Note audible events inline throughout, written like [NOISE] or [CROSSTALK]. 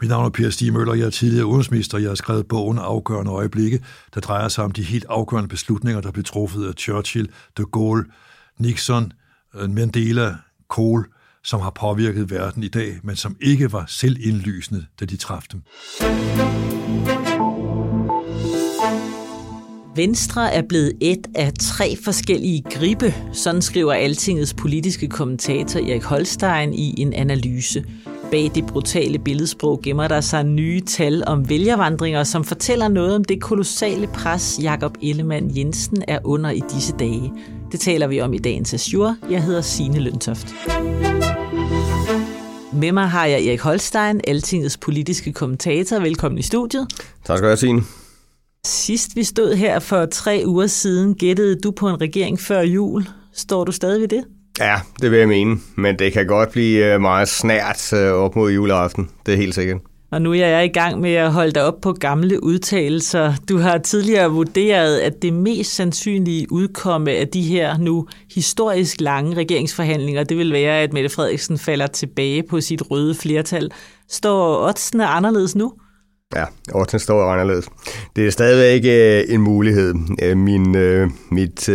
Mit navn er Per Stig Møller, jeg er tidligere udenrigsminister, jeg har skrevet bogen Afgørende Øjeblikke, der drejer sig om de helt afgørende beslutninger, der blev truffet af Churchill, de Gaulle, Nixon, øh, Mandela, Kohl, som har påvirket verden i dag, men som ikke var selvindlysende, da de træffede dem. Venstre er blevet et af tre forskellige gribe, sådan skriver Altingets politiske kommentator Erik Holstein i en analyse. Bag det brutale billedsprog gemmer der sig nye tal om vælgervandringer, som fortæller noget om det kolossale pres, Jakob Ellemann Jensen er under i disse dage. Det taler vi om i dagens Azure. Jeg hedder Signe Løntoft. Med mig har jeg Erik Holstein, Altingets politiske kommentator. Velkommen i studiet. Tak skal du have, Signe. Sidst vi stod her for tre uger siden, gættede du på en regering før jul. Står du stadig ved det? Ja, det vil jeg mene, men det kan godt blive øh, meget snært øh, op mod juleaften. Det er helt sikkert. Og nu er jeg i gang med at holde dig op på gamle udtalelser. Du har tidligere vurderet, at det mest sandsynlige udkomme af de her nu historisk lange regeringsforhandlinger, det vil være, at Mette Frederiksen falder tilbage på sit røde flertal. Står oddsene anderledes nu? Ja, oddsene står anderledes. Det er stadigvæk øh, en mulighed. Min, mit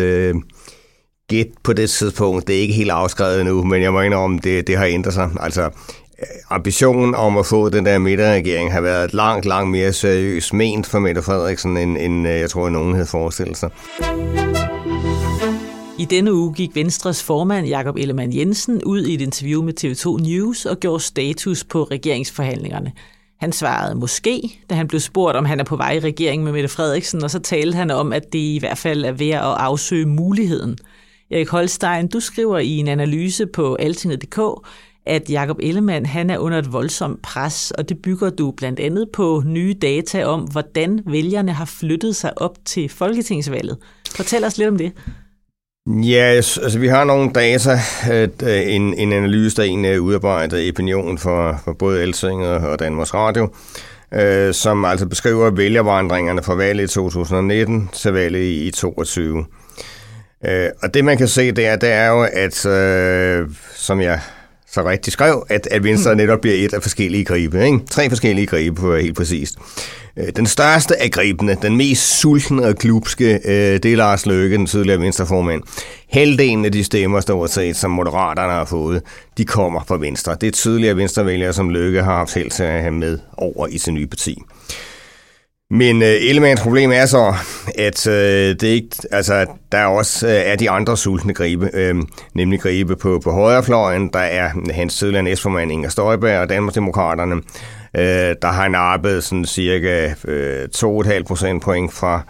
gæt på det tidspunkt, det er ikke helt afskrevet nu, men jeg må indrømme, det, det har ændret sig. Altså, øh, ambitionen om at få den der midterregering har været langt, langt mere seriøs ment for Mette Frederiksen, end, end øh, jeg tror, at nogen havde forestillet sig. I denne uge gik Venstres formand Jakob Ellemann Jensen ud i et interview med TV2 News og gjorde status på regeringsforhandlingerne. Han svarede måske, da han blev spurgt, om han er på vej i regering med Mette Frederiksen, og så talte han om, at det i hvert fald er ved at afsøge muligheden. Erik Holstein, du skriver i en analyse på altinget.dk, at Jakob Ellemann han er under et voldsomt pres, og det bygger du blandt andet på nye data om, hvordan vælgerne har flyttet sig op til folketingsvalget. Fortæl os lidt om det. Ja, yes, altså vi har nogle data, at, øh, en, en analyse, der egentlig udarbejdet opinion for, for både Elsinget og Danmarks Radio, øh, som altså beskriver vælgervandringerne fra valget i 2019 til valget i 2022. Uh, og det man kan se der, det er jo, at uh, som jeg så rigtig skrev, at, at Venstre netop bliver et af forskellige gribe. Ikke? Tre forskellige gribe, for helt præcist. Den største af gribene, den mest sultne og klubske, det er Lars Løkke, den tidligere venstreformand. Halvdelen af de stemmer, stort set, som Moderaterne har fået, de kommer fra Venstre. Det er tidligere venstrevælgere, som Løkke har haft held til at have med over i sin nye parti. Men øh, Ellemanns problem er så, at øh, det ikke, altså, der også øh, er de andre sultne gribe, øh, nemlig gribe på, på højrefløjen. Der er hans tidligere næstformand Inger Støjberg og Danmarksdemokraterne, øh, der har nappet sådan cirka øh, 2,5 procentpoint fra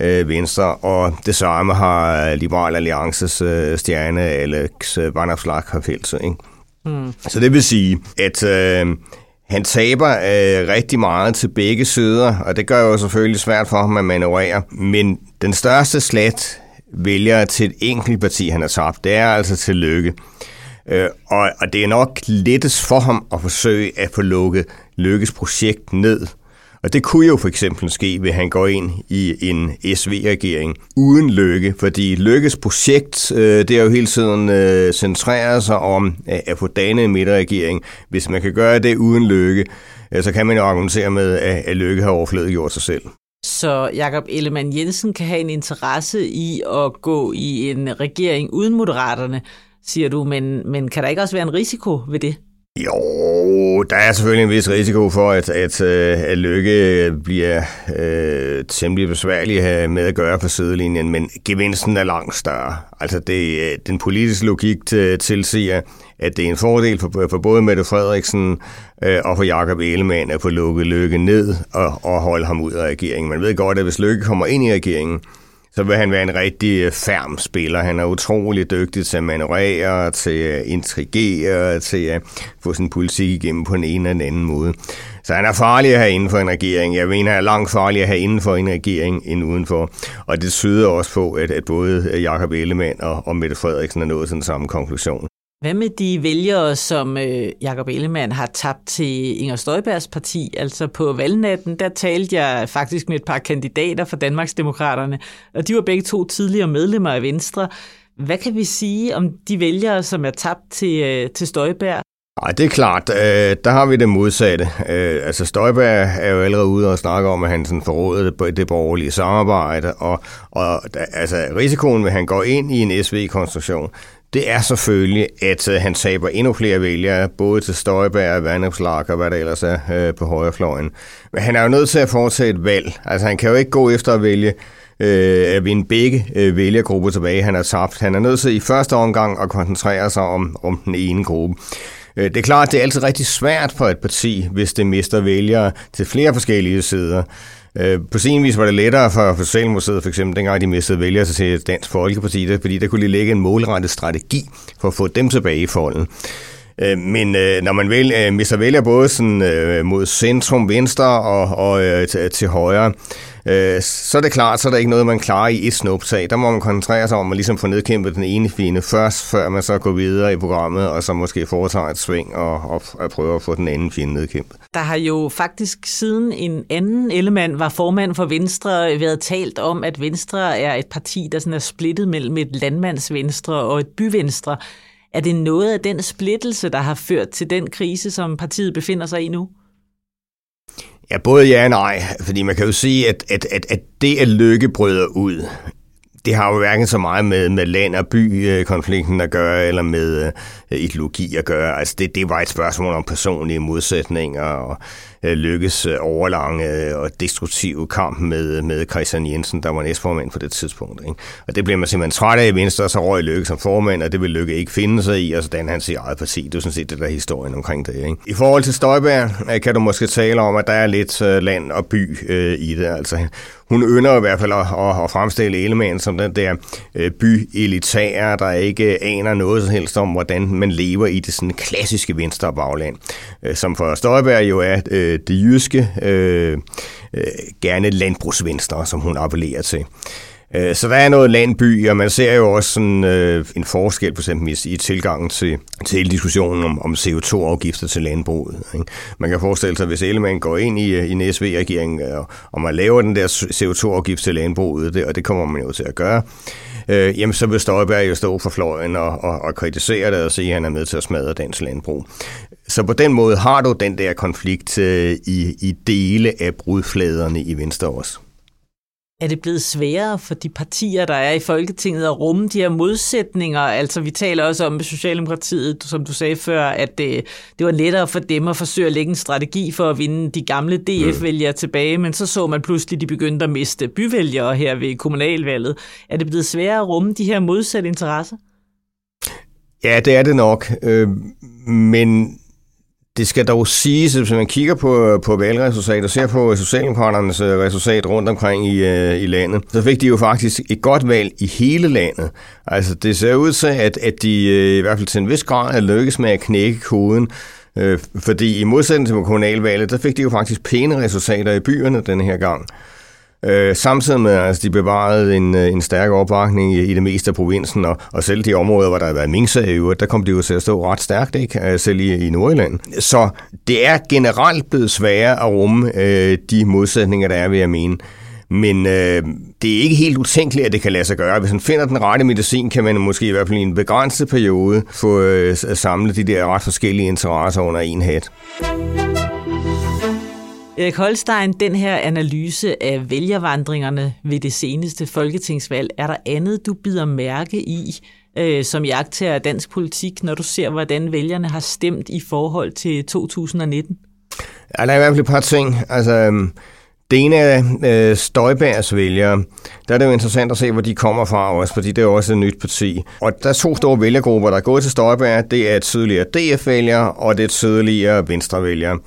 øh, Venstre, og det samme har Liberal Alliances øh, stjerne Alex Vanopslagh har fældt Ikke? Mm. Så det vil sige, at øh, han taber øh, rigtig meget til begge sider, og det gør jo selvfølgelig svært for ham at manøvrere. Men den største slat vælger til et enkelt parti, han har tabt, det er altså til Lykke. Øh, og, og det er nok lettest for ham at forsøge at få lukket Lykkes projekt ned. Og det kunne jo for eksempel ske, ved at han går ind i en SV-regering uden Lykke, fordi Lykkes projekt, øh, det er jo hele tiden øh, centreret sig om øh, at få dannet en midterregering. Hvis man kan gøre det uden Lykke, øh, så kan man jo argumentere med, at Lykke har overflødet gjort sig selv. Så Jakob Ellemann Jensen kan have en interesse i at gå i en regering uden moderaterne, siger du, men, men kan der ikke også være en risiko ved det? Jo, der er selvfølgelig en vis risiko for, at, at, øh, at Lykke bliver øh, temmelig besværlig øh, med at gøre på sidelinjen, men gevinsten er langt større. Altså det, øh, den politiske logik tilsiger, at det er en fordel for, for både Mette Frederiksen øh, og for Jakob Ellemann at få lukket Lykke ned og, og holde ham ud af regeringen. Man ved godt, at hvis Lykke kommer ind i regeringen, så vil han være en rigtig øh, færm spiller. Han er utrolig dygtig til at manøvrere, til at intrigere, til at få sin politik igennem på en ene eller anden måde. Så han er farlig at have inden for en regering. Jeg mener, han er langt farlig at have inden for en regering end udenfor. Og det tyder også på, at, at både Jakob Ellemann og, og Mette Frederiksen er nået til den samme konklusion. Hvad med de vælgere, som øh, Jakob Ellemann har tabt til Inger Støjbergs parti? Altså på valgnatten, der talte jeg faktisk med et par kandidater fra Danmarksdemokraterne, og de var begge to tidligere medlemmer af Venstre. Hvad kan vi sige om de vælgere, som er tabt til, øh, til Støjberg? Nej, det er klart. Øh, der har vi det modsatte. Øh, altså Støjberg er jo allerede ude og snakke om, at han sådan forrådede det borgerlige samarbejde, og, og altså, risikoen ved, at han går ind i en SV-konstruktion, det er selvfølgelig, at øh, han taber endnu flere vælgere, både til Støjberg, Vandopslag og hvad der ellers er øh, på højrefløjen. Men han er jo nødt til at foretage et valg. Altså han kan jo ikke gå efter at vælge øh, at vinde begge øh, vælgergrupper tilbage, han har tabt. Han er nødt til i første omgang at koncentrere sig om, om den ene gruppe. Øh, det er klart, det er altid rigtig svært for et parti, hvis det mister vælgere til flere forskellige sider. Øh, på sin vis var det lettere for, for Socialdemokratiet, for eksempel dengang de mistede vælgere til Dansk Folkeparti, fordi der kunne de lægge en målrettet strategi for at få dem tilbage i folden. Øh, men øh, når man vel, øh, mister vælger både sådan, mod centrum, venstre og, og til, til højre, øh, så er det klart, så er der ikke noget, man klarer i et snuptag. Der må man koncentrere sig om at ligesom få nedkæmpet den ene fjende først, før man så går videre i programmet, og så måske foretager et sving og, og, og prøver at få den anden fjende nedkæmpet. Der har jo faktisk siden en anden element var formand for Venstre været talt om, at Venstre er et parti, der sådan er splittet mellem et landmandsvenstre og et byvenstre. Er det noget af den splittelse, der har ført til den krise, som partiet befinder sig i nu? Ja, både ja og nej, fordi man kan jo sige, at, at, at, at det, at lykke bryder ud, det har jo hverken så meget med, med land- og by-konflikten øh, at gøre, eller med øh, ideologi at gøre. Altså det, det var et spørgsmål om personlige modsætninger, og øh, lykkes øh, overlange øh, og destruktive kamp med, med Christian Jensen, der var næstformand på det tidspunkt. Ikke? Og det bliver man simpelthen træt af i Venstre, så røg Lykke som formand, og det vil Lykke ikke finde sig i, og sådan han siger eget parti. Det er sådan set det der historien omkring det. Ikke? I forhold til Støjberg kan du måske tale om, at der er lidt land og by øh, i det. Altså hun ynder i hvert fald at, at, at fremstille Ellemann som den der øh, by-elitære, der ikke aner noget som helst om, hvordan man lever i det sådan klassiske venstre bagland, øh, som for Støjberg jo er øh, det jyske, øh, øh, gerne landbrugsvenstre, som hun appellerer til. Øh, så der er noget landby, og man ser jo også sådan, øh, en forskel på eksempel i tilgangen til, til hele diskussionen om, om CO2-afgifter til landbruget. Ikke? Man kan forestille sig, hvis Ellemann går ind i, øh, i NSV-regeringen, øh, og, og man laver den der CO2-afgift til landbruget, det, og det kommer man jo til at gøre, øh, jamen så vil Støjberg jo stå for fløjen og, og, og kritisere det og sige, at han er med til at smadre dansk landbrug. Så på den måde har du den der konflikt øh, i, i dele af brudfladerne i Venstre også. Er det blevet sværere for de partier, der er i Folketinget, at rumme de her modsætninger? Altså, vi taler også om Socialdemokratiet, som du sagde før, at det, det var lettere for dem at forsøge at lægge en strategi for at vinde de gamle DF-vælgere tilbage, men så så man pludselig, at de begyndte at miste byvælgere her ved kommunalvalget. Er det blevet sværere at rumme de her modsatte interesser? Ja, det er det nok. Øh, men det skal dog siges, hvis man kigger på, på valgresultatet og ser på Socialdemokraternes øh, resultat rundt omkring i, øh, i landet, så fik de jo faktisk et godt valg i hele landet. Altså det ser ud til, at, at de øh, i hvert fald til en vis grad er lykkes med at knække koden, øh, fordi i modsætning til kommunalvalget, der fik de jo faktisk pæne resultater i byerne denne her gang. Øh, samtidig med, at altså, de bevarede en, øh, en stærk opbakning i, i det meste af provinsen, og, og selv de områder, hvor der har været minksager i øvrigt, der kom de jo til at stå ret stærkt, ikke? Øh, selv i, i Nordjylland. Så det er generelt blevet sværere at rumme øh, de modsætninger, der er, vil jeg mene. Men øh, det er ikke helt utænkeligt, at det kan lade sig gøre. Hvis man finder den rette medicin, kan man måske i hvert fald i en begrænset periode få øh, samlet de der ret forskellige interesser under en hat. Erik Holstein, den her analyse af vælgervandringerne ved det seneste folketingsvalg, er der andet, du bider mærke i øh, som jagter af dansk politik, når du ser, hvordan vælgerne har stemt i forhold til 2019? Ja, der er i hvert fald et par ting. Altså, øhm, det ene er øh, Støjbergs vælgere. Der er det jo interessant at se, hvor de kommer fra også, fordi det er også et nyt parti. Og der er to store vælgergrupper, der er gået til Støjberg. Det er tidligere DF-vælgere, og det er tidligere Venstre-vælgere.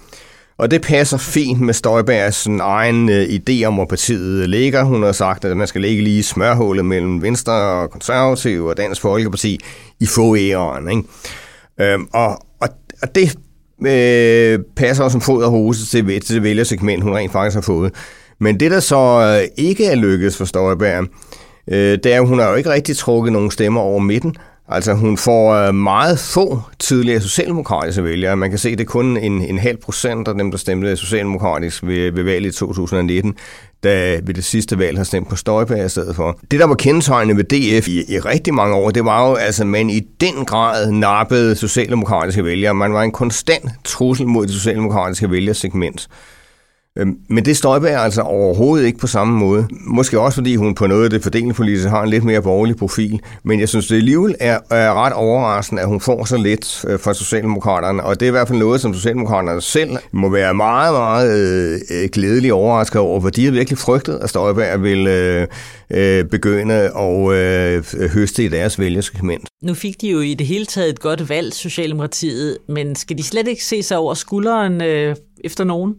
Og det passer fint med Støjbergs egen øh, idé om, hvor partiet ligger. Hun har sagt, at man skal ligge lige i smørhullet mellem Venstre og Konservative og Dansk Folkeparti i få æren. Ikke? Øhm, og, og, og det øh, passer også som fod og hose til, til det vælgersegment, hun rent faktisk har fået. Men det, der så øh, ikke er lykkedes for Støjberg, øh, det er, at hun har jo ikke rigtig trukket nogen stemmer over midten. Altså hun får øh, meget få tidligere socialdemokratiske vælgere. Man kan se, at det er kun en, en halv procent af dem, der stemte socialdemokratisk ved, ved valget i 2019, der ved det sidste valg har stemt på Støjberg i stedet for. Det, der var kendetegnende ved DF i, i rigtig mange år, det var jo, altså, at man i den grad nappede socialdemokratiske vælgere. Man var en konstant trussel mod det socialdemokratiske vælgersegment. Øhm, men det Støjberg altså overhovedet ikke på samme måde. Måske også fordi hun på noget af det fordelingspolitiske har en lidt mere borgerlig profil. Men jeg synes det alligevel er, er ret overraskende, at hun får så lidt øh, fra Socialdemokraterne. Og det er i hvert fald noget, som Socialdemokraterne selv må være meget, meget øh, øh glædelig overrasket over. For de har virkelig frygtet, at Støjberg vil øh, øh, begynde at øh, høste i deres vælgersegment. Nu fik de jo i det hele taget et godt valg, Socialdemokratiet. Men skal de slet ikke se sig over skulderen øh, efter nogen?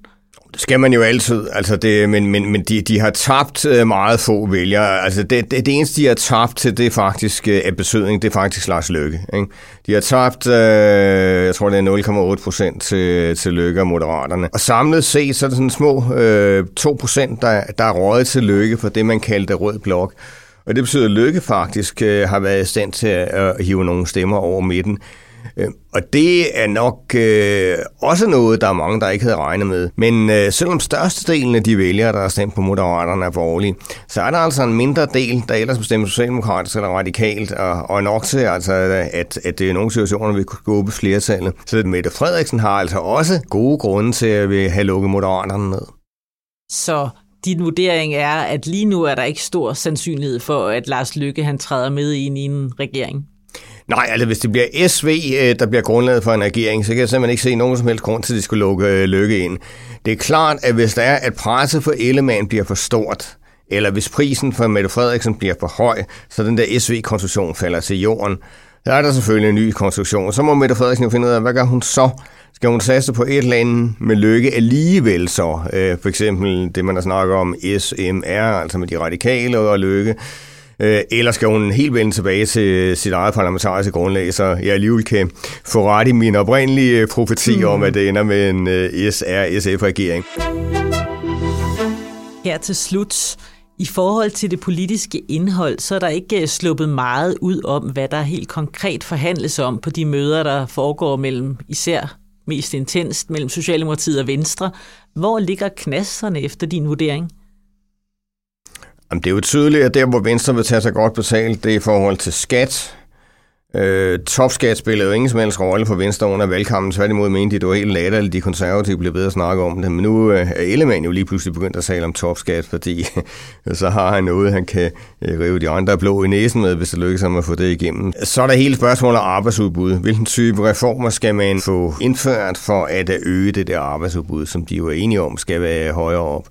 Det skal man jo altid, altså det, men, men, men de, de har tabt øh, meget få vælgere. Altså det, det, det eneste, de har tabt til, det er faktisk øh, af besøgning, det er faktisk Lars Løkke. Ikke? De har tabt, øh, jeg tror det er 0,8 procent til, til Løkke og Moderaterne. Og samlet set, så er det sådan små øh, 2 procent, der, der er røget til Løkke for det, man kaldte rød blok. Og det betyder, at Løkke faktisk øh, har været i stand til at hive nogle stemmer over midten. Øhm, og det er nok øh, også noget, der er mange, der ikke havde regnet med. Men øh, selvom størstedelen af de vælgere, der har stemt på Moderaterne, er borgerlige, så er der altså en mindre del, der ellers bestemmer socialdemokratisk eller radikalt, og, og nok til, altså, at, at det er nogle situationer, vi kunne skubbe flertallet. Så Mette Frederiksen har altså også gode grunde til at vi have lukket Moderaterne ned. Så din vurdering er, at lige nu er der ikke stor sandsynlighed for, at Lars Lykke han træder med ind i en regering? Nej, altså hvis det bliver SV, øh, der bliver grundlaget for en regering, så kan jeg simpelthen ikke se nogen som helst grund til, at de skulle lukke øh, lykke ind. Det er klart, at hvis der er, at presset for Ellemann bliver for stort, eller hvis prisen for Mette Frederiksen bliver for høj, så den der SV-konstruktion falder til jorden, så er der selvfølgelig en ny konstruktion. Så må Mette Frederiksen jo finde ud af, hvad gør hun så? Skal hun satse på et eller andet med lykke alligevel så? Øh, for eksempel det, man har snakket om SMR, altså med de radikale og lykke. Øh, eller skal hun helt vende tilbage til sit eget parlamentariske grundlag, så jeg alligevel kan få ret i min oprindelige profeti mm. om, at det ender med en øh, SR-SF-regering. Her til slut, i forhold til det politiske indhold, så er der ikke øh, sluppet meget ud om, hvad der helt konkret forhandles om på de møder, der foregår mellem især mest intenst mellem Socialdemokratiet og Venstre. Hvor ligger knasterne efter din vurdering? Jamen, det er jo tydeligt, at der, hvor Venstre vil tage sig godt betalt, det er i forhold til skat. Øh, topskat spillede jo ingen som helst rolle for Venstre under valgkampen. Tværtimod mente de, det var helt latterligt, de konservative blev ved at snakke om det. Men nu øh, er Ellemann jo lige pludselig begyndt at tale om topskat, fordi [LAUGHS] så har han noget, han kan øh, rive de andre blå i næsen med, hvis det lykkes ham at få det igennem. Så er der hele spørgsmålet om arbejdsudbud. Hvilken type reformer skal man få indført for at øh, øge det der arbejdsudbud, som de jo er enige om skal være højere op?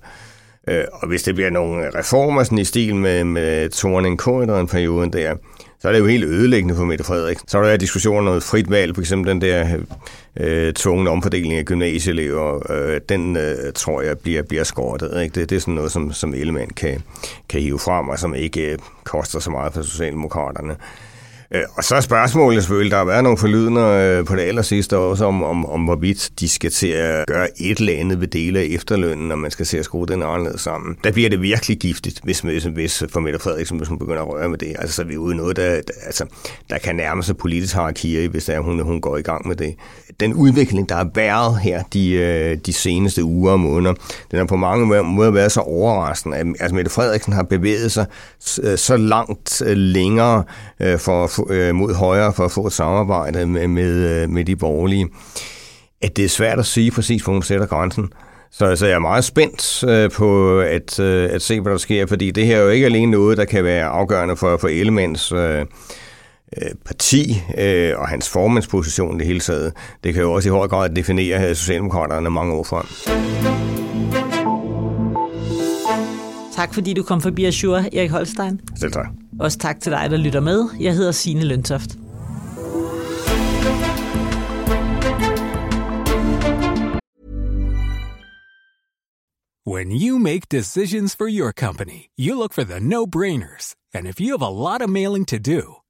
Øh, og hvis det bliver nogle reformer sådan i stil med, med Thorning Corridoren perioden der, så er det jo helt ødelæggende for Mette Frederik. Så er der diskussioner om noget frit valg, for eksempel den der øh, tvungne omfordeling af gymnasieelever, øh, den øh, tror jeg bliver, bliver skortet. Ikke? Det, det er sådan noget, som, som element kan, kan hive frem, og som ikke øh, koster så meget for Socialdemokraterne. Øh, og så er spørgsmålet selvfølgelig, der har været nogle forlydende øh, på det aller sidste også om, om, om, hvorvidt de skal til at gøre et eller andet ved dele af efterlønnen, når man skal se at skrue den anderledes sammen. Der bliver det virkelig giftigt, hvis, hvis, hvis for Mette Frederiksen hvis hun begynder at røre med det. Altså, så er vi ude i noget, der, der, altså, der kan nærme sig politisk hierarki, hvis der, hun, hun går i gang med det. Den udvikling, der har været her de, øh, de seneste uger og måneder, den har på mange måder været så overraskende. Altså, Mette Frederiksen har bevæget sig øh, så langt øh, længere for mod højre for at få et samarbejde med, med, med de borgerlige, at det er svært at sige præcis, hvor hun sætter grænsen. Så altså, jeg er meget spændt øh, på at, øh, at se, hvad der sker, fordi det her er jo ikke alene noget, der kan være afgørende for, for Elements øh parti øh, og hans formandsposition det hele taget. Det kan jo også i høj grad definere Socialdemokraterne mange år frem. Tak fordi du kom forbi Azure, Erik Holstein. Selv tak. Også tak til dig, der lytter med. Jeg hedder Signe Løntoft. When you make decisions for your company, you look for the no-brainers. And if you have a lot of mailing to do,